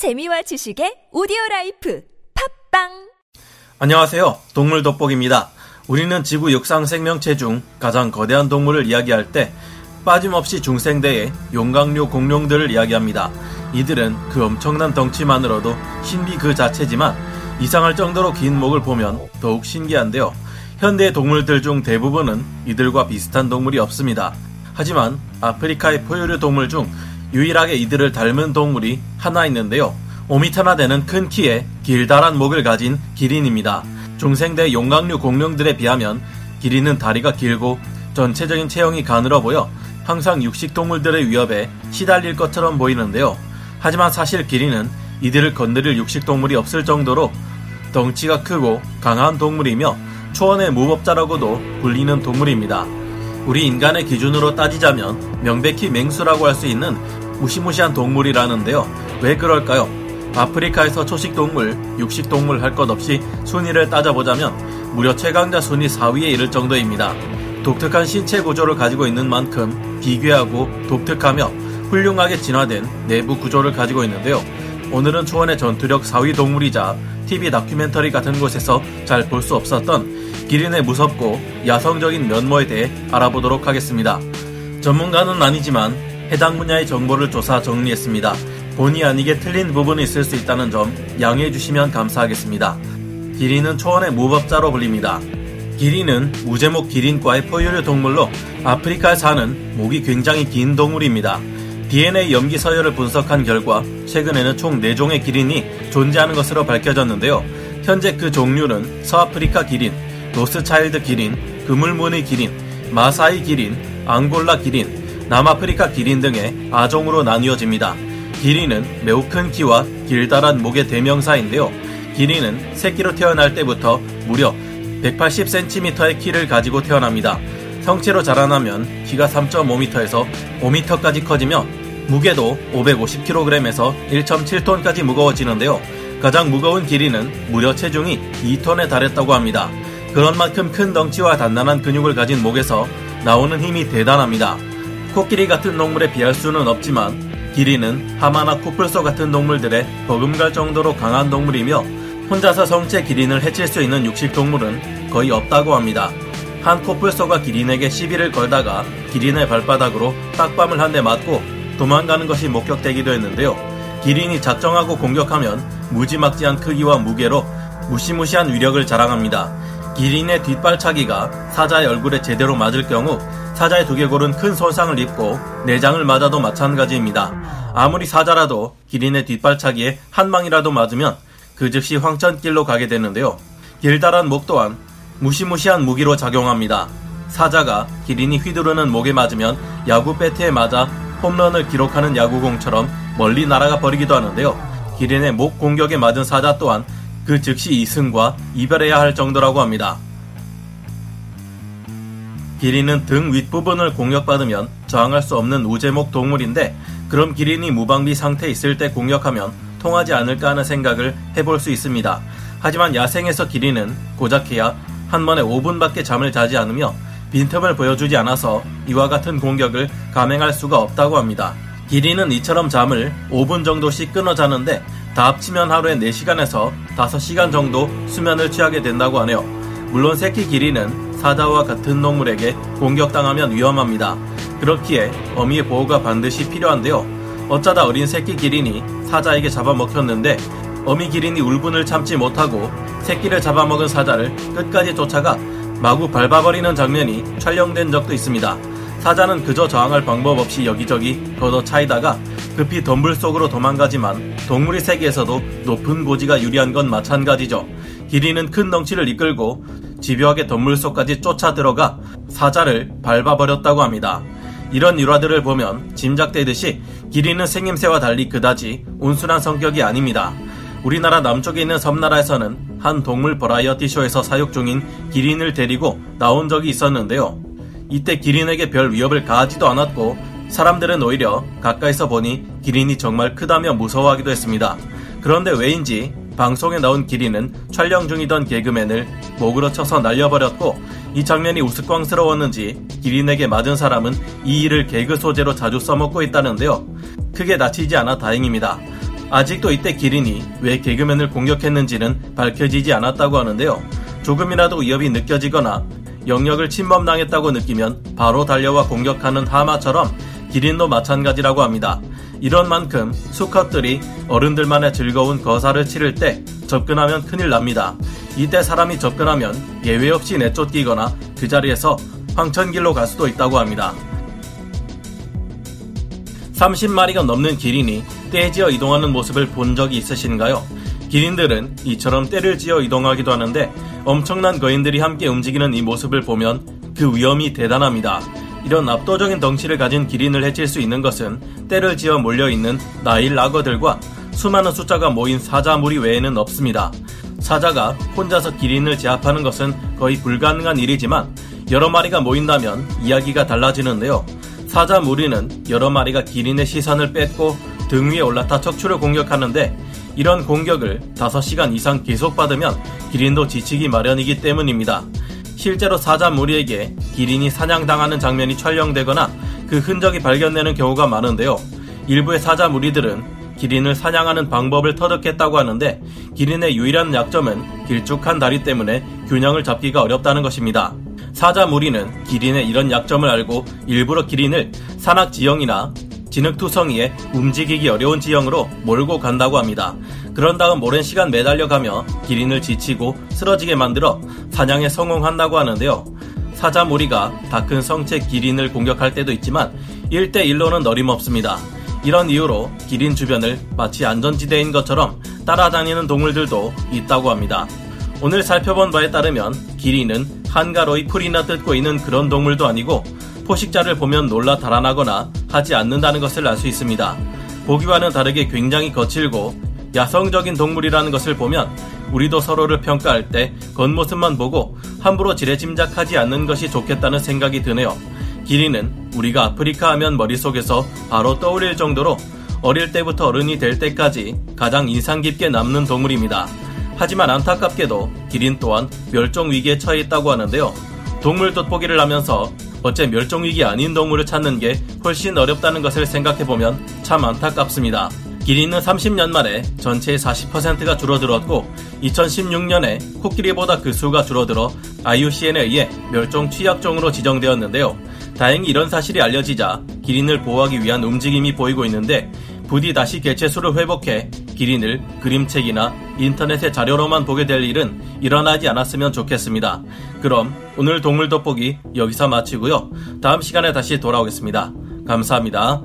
재미와 지식의 오디오 라이프 팟빵 안녕하세요. 동물 돋보기입니다. 우리는 지구 육상 생명체 중 가장 거대한 동물을 이야기할 때 빠짐없이 중생대의 용각류 공룡들을 이야기합니다. 이들은 그 엄청난 덩치만으로도 신비 그 자체지만 이상할 정도로 긴 목을 보면 더욱 신기한데요. 현대의 동물들 중 대부분은 이들과 비슷한 동물이 없습니다. 하지만 아프리카의 포유류 동물 중 유일하게 이들을 닮은 동물이 하나 있는데요. 5m나 되는 큰 키에 길다란 목을 가진 기린입니다. 중생대 용광류 공룡들에 비하면 기린은 다리가 길고 전체적인 체형이 가늘어 보여 항상 육식 동물들의 위협에 시달릴 것처럼 보이는데요. 하지만 사실 기린은 이들을 건드릴 육식 동물이 없을 정도로 덩치가 크고 강한 동물이며 초원의 무법자라고도 불리는 동물입니다. 우리 인간의 기준으로 따지자면 명백히 맹수라고 할 수 있는 무시무시한 동물이라는데요. 왜 그럴까요? 아프리카에서 초식 동물, 육식 동물 할 것 없이 순위를 따져보자면 무려 최강자 순위 4위에 이를 정도입니다. 독특한 신체 구조를 가지고 있는 만큼 비괴하고 독특하며 훌륭하게 진화된 내부 구조를 가지고 있는데요. 오늘은 초원의 전투력 4위 동물이자 TV 다큐멘터리 같은 곳에서 잘 볼 수 없었던 기린의 무섭고 야성적인 면모에 대해 알아보도록 하겠습니다. 전문가는 아니지만 해당 분야의 정보를 조사 정리했습니다. 본의 아니게 틀린 부분이 있을 수 있다는 점 양해해 주시면 감사하겠습니다. 기린은 초원의 무법자로 불립니다. 기린은 무제목 기린과의 포유류 동물로 아프리카에 사는 목이 굉장히 긴 동물입니다. DNA 염기 서열을 분석한 결과 최근에는 총 4종의 기린이 존재하는 것으로 밝혀졌는데요. 현재 그 종류는 서아프리카 기린, 로스차일드 기린, 그물무늬 기린, 마사이 기린, 앙골라 기린, 남아프리카 기린 등의 아종으로 나뉘어집니다. 기린은 매우 큰 키와 길다란 목의 대명사인데요. 기린은 새끼로 태어날 때부터 무려 180cm의 키를 가지고 태어납니다. 성체로 자라나면 키가 3.5m에서 5m까지 커지며 무게도 550kg에서 1.7톤까지 무거워지는데요. 가장 무거운 기린은 무려 체중이 2톤에 달했다고 합니다. 그런 만큼 큰 덩치와 단단한 근육을 가진 목에서 나오는 힘이 대단합니다. 코끼리 같은 동물에 비할 수는 없지만 기린은 하마나 코뿔소 같은 동물들의 버금갈 정도로 강한 동물이며 혼자서 성체 기린을 해칠 수 있는 육식 동물은 거의 없다고 합니다. 한 코뿔소가 기린에게 시비를 걸다가 기린의 발바닥으로 딱밤을 한 대 맞고 도망가는 것이 목격되기도 했는데요. 기린이 작정하고 공격하면 무지막지한 크기와 무게로 무시무시한 위력을 자랑합니다. 기린의 뒷발차기가 사자의 얼굴에 제대로 맞을 경우 사자의 두개골은 큰 손상을 입고 내장을 맞아도 마찬가지입니다. 아무리 사자라도 기린의 뒷발차기에 한 방이라도 맞으면 그 즉시 황천길로 가게 되는데요. 길다란 목 또한 무시무시한 무기로 작용합니다. 사자가 기린이 휘두르는 목에 맞으면 야구 배트에 맞아 홈런을 기록하는 야구공처럼 멀리 날아가 버리기도 하는데요. 기린의 목 공격에 맞은 사자 또한 그 즉시 이승과 이별해야 할 정도라고 합니다. 기린은 등 윗부분을 공격받으면 저항할 수 없는 우제목 동물인데 그럼 기린이 무방비 상태에 있을 때 공격하면 통하지 않을까 하는 생각을 해볼 수 있습니다. 하지만 야생에서 기린은 고작해야 한 번에 5분밖에 잠을 자지 않으며 빈틈을 보여주지 않아서 이와 같은 공격을 감행할 수가 없다고 합니다. 기린은 이처럼 잠을 5분 정도씩 끊어 자는데 다 합치면 하루에 4시간에서 5시간 정도 수면을 취하게 된다고 하네요. 물론 새끼 기린은 사자와 같은 동물에게 공격당하면 위험합니다. 그렇기에 어미의 보호가 반드시 필요한데요. 어쩌다 어린 새끼 기린이 사자에게 잡아먹혔는데 어미 기린이 울분을 참지 못하고 새끼를 잡아먹은 사자를 끝까지 쫓아가 마구 밟아버리는 장면이 촬영된 적도 있습니다. 사자는 그저 저항할 방법 없이 여기저기 걷어 차이다가 급히 덤불 속으로 도망가지만 동물의 세계에서도 높은 고지가 유리한 건 마찬가지죠. 기린은 큰 덩치를 이끌고 집요하게 덤물 속까지 쫓아 들어가 사자를 밟아버렸다고 합니다. 이런 일화들을 보면 짐작되듯이 기린은 생김새와 달리 그다지 온순한 성격이 아닙니다. 우리나라 남쪽에 있는 섬나라에서는 한 동물 버라이어티 쇼에서 사육 중인 기린을 데리고 나온 적이 있었는데요. 이때 기린에게 별 위협을 가하지도 않았고 사람들은 오히려 가까이서 보니 기린이 정말 크다며 무서워하기도 했습니다. 그런데 왜인지 방송에 나온 기린은 촬영 중이던 개그맨을 목으로 쳐서 날려버렸고 이 장면이 우스꽝스러웠는지 기린에게 맞은 사람은 이 일을 개그 소재로 자주 써먹고 있다는데요. 크게 다치지 않아 다행입니다. 아직도 이때 기린이 왜 개그맨을 공격했는지는 밝혀지지 않았다고 하는데요. 조금이라도 위협이 느껴지거나 영역을 침범당했다고 느끼면 바로 달려와 공격하는 하마처럼 기린도 마찬가지라고 합니다. 이런 만큼 수컷들이 어른들만의 즐거운 거사를 치를 때 접근하면 큰일 납니다. 이때 사람이 접근하면 예외 없이 내쫓기거나 그 자리에서 황천길로 갈 수도 있다고 합니다. 30마리가 넘는 기린이 떼지어 이동하는 모습을 본 적이 있으신가요? 기린들은 이처럼 떼를 지어 이동하기도 하는데 엄청난 거인들이 함께 움직이는 이 모습을 보면 그 위험이 대단합니다. 이런 압도적인 덩치를 가진 기린을 해칠 수 있는 것은 떼를 지어 몰려있는 나일 라거들과 수많은 숫자가 모인 사자 무리 외에는 없습니다. 사자가 혼자서 기린을 제압하는 것은 거의 불가능한 일이지만 여러 마리가 모인다면 이야기가 달라지는데요. 사자 무리는 여러 마리가 기린의 시선을 뺏고 등 위에 올라타 척추를 공격하는데 이런 공격을 5시간 이상 계속받으면 기린도 지치기 마련이기 때문입니다. 실제로 사자 무리에게 기린이 사냥당하는 장면이 촬영되거나 그 흔적이 발견되는 경우가 많은데요. 일부의 사자 무리들은 기린을 사냥하는 방법을 터득했다고 하는데 기린의 유일한 약점은 길쭉한 다리 때문에 균형을 잡기가 어렵다는 것입니다. 사자 무리는 기린의 이런 약점을 알고 일부러 기린을 산악 지형이나 진흙투성이에 움직이기 어려운 지형으로 몰고 간다고 합니다. 그런 다음 오랜 시간 매달려 가며 기린을 지치고 쓰러지게 만들어 사냥에 성공한다고 하는데요. 사자 무리가 다 큰 성체 기린을 공격할 때도 있지만 1대1로는 어림없습니다. 이런 이유로 기린 주변을 마치 안전지대인 것처럼 따라다니는 동물들도 있다고 합니다. 오늘 살펴본 바에 따르면 기린은 한가로이 풀이나 뜯고 있는 그런 동물도 아니고 포식자를 보면 놀라 달아나거나 하지 않는다는 것을 알 수 있습니다. 보기와는 다르게 굉장히 거칠고 야성적인 동물이라는 것을 보면 우리도 서로를 평가할 때 겉모습만 보고 함부로 지레짐작하지 않는 것이 좋겠다는 생각이 드네요. 기린은 우리가 아프리카 하면 머릿속에서 바로 떠올릴 정도로 어릴 때부터 어른이 될 때까지 가장 인상 깊게 남는 동물입니다. 하지만 안타깝게도 기린 또한 멸종 위기에 처해 있다고 하는데요. 동물 돋보기를 하면서 어째 멸종 위기 아닌 동물을 찾는 게 훨씬 어렵다는 것을 생각해 보면 참 안타깝습니다. 기린은 30년 만에 전체의 40%가 줄어들었고 2016년에 코끼리보다 그 수가 줄어들어 IUCN에 의해 멸종 취약종으로 지정되었는데요. 다행히 이런 사실이 알려지자 기린을 보호하기 위한 움직임이 보이고 있는데 부디 다시 개체수를 회복해 기린을 그림책이나 인터넷의 자료로만 보게 될 일은 일어나지 않았으면 좋겠습니다. 그럼 오늘 동물 돋보기 여기서 마치고요. 다음 시간에 다시 돌아오겠습니다. 감사합니다.